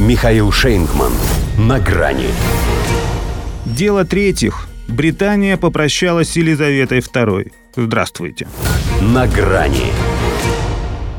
Михаил Шейнгман. На грани. Дело третьих. Британия попрощалась с Елизаветой II. Здравствуйте. На грани.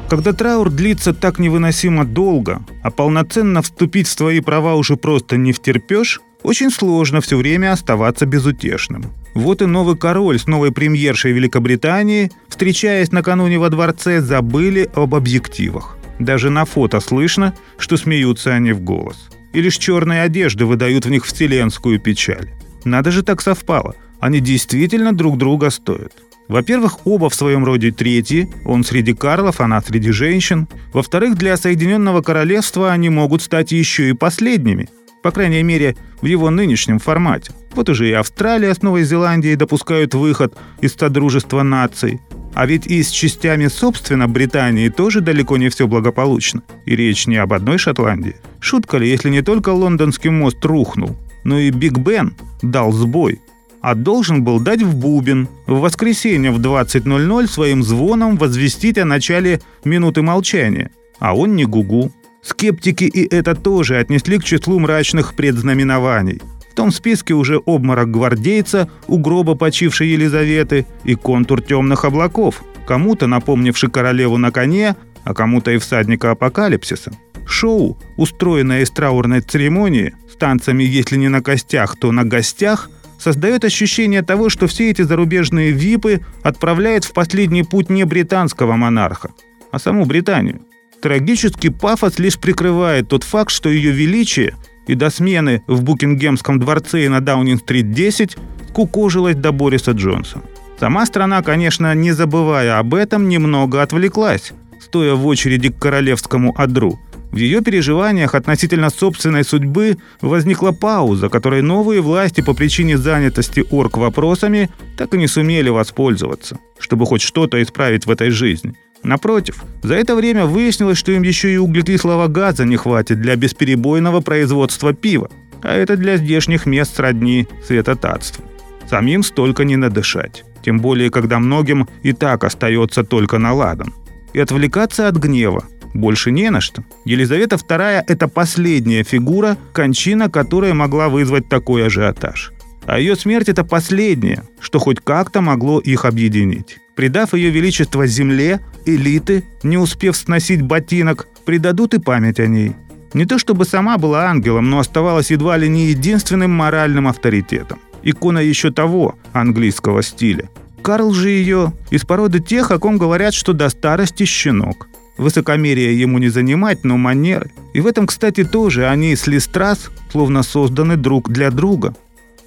Когда траур длится так невыносимо долго, а полноценно вступить в свои права уже просто не втерпешь, очень сложно все время оставаться безутешным. Вот и новый король с новой премьершей Великобритании, встречаясь накануне во дворце, забыли об объективах. Даже на фото слышно, что смеются они в голос. И лишь черные одежды выдают в них вселенскую печаль. Надо же так совпало. Они действительно друг друга стоят. Во-первых, оба в своем роде третьи, он среди карлов, она среди женщин. Во-вторых, для Соединенного Королевства они могут стать еще и последними. По крайней мере, в его нынешнем формате. Вот уже и Австралия с Новой Зеландией допускают выход из Содружества наций. А ведь и с частями, собственно, Британии тоже далеко не все благополучно. И речь не об одной Шотландии. Шутка ли, если не только лондонский мост рухнул, но и Биг Бен дал сбой. А должен был дать в бубен в воскресенье в 20.00 своим звоном возвестить о начале минуты молчания. А он не гугу. Скептики и это тоже отнесли к числу мрачных предзнаменований. В том списке уже обморок гвардейца у гроба почившей Елизаветы и контур темных облаков, кому-то напомнивший королеву на коне, а кому-то и всадника апокалипсиса. Шоу, устроенное из траурной церемонии, с танцами если не на костях, то на гостях, создает ощущение того, что все эти зарубежные випы отправляют в последний путь не британского монарха, а саму Британию. Трагический пафос лишь прикрывает тот факт, что ее величие и до смены в Букингемском дворце и на Даунинг-стрит 10 кукожилась до Бориса Джонса. Сама страна, конечно, не забывая об этом, немного отвлеклась, стоя в очереди к королевскому адру. В ее переживаниях относительно собственной судьбы возникла пауза, которой новые власти по причине занятости орг вопросами так и не сумели воспользоваться, чтобы хоть что-то исправить в этой жизни – Напротив, за это время выяснилось, что им еще и углекислого газа не хватит для бесперебойного производства пива, а это для здешних мест сродни светотатству. Самим столько не надышать, тем более, когда многим и так остается только на ладан. И отвлекаться от гнева больше не на что. Елизавета II – это последняя фигура, кончина которая могла вызвать такой ажиотаж. А ее смерть – это последнее, что хоть как-то могло их объединить. Придав ее величество земле, элиты, не успев сносить ботинок, придадут и память о ней. Не то чтобы сама была ангелом, но оставалась едва ли не единственным моральным авторитетом. Икона еще того английского стиля. Карл же ее из породы тех, о ком говорят, что до старости щенок. Высокомерие ему не занимать, но манеры. И в этом, кстати, тоже они с Листрас словно созданы друг для друга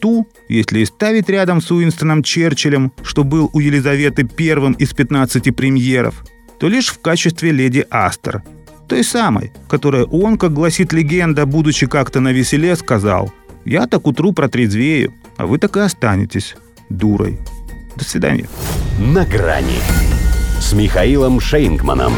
ту, если и ставить рядом с Уинстоном Черчиллем, что был у Елизаветы первым из 15 премьеров, то лишь в качестве леди Астер, той самой, которая он, как гласит легенда, будучи как-то на веселе, сказал «Я так утру протрезвею, а вы так и останетесь дурой». До свидания. На грани с Михаилом Шейнгманом.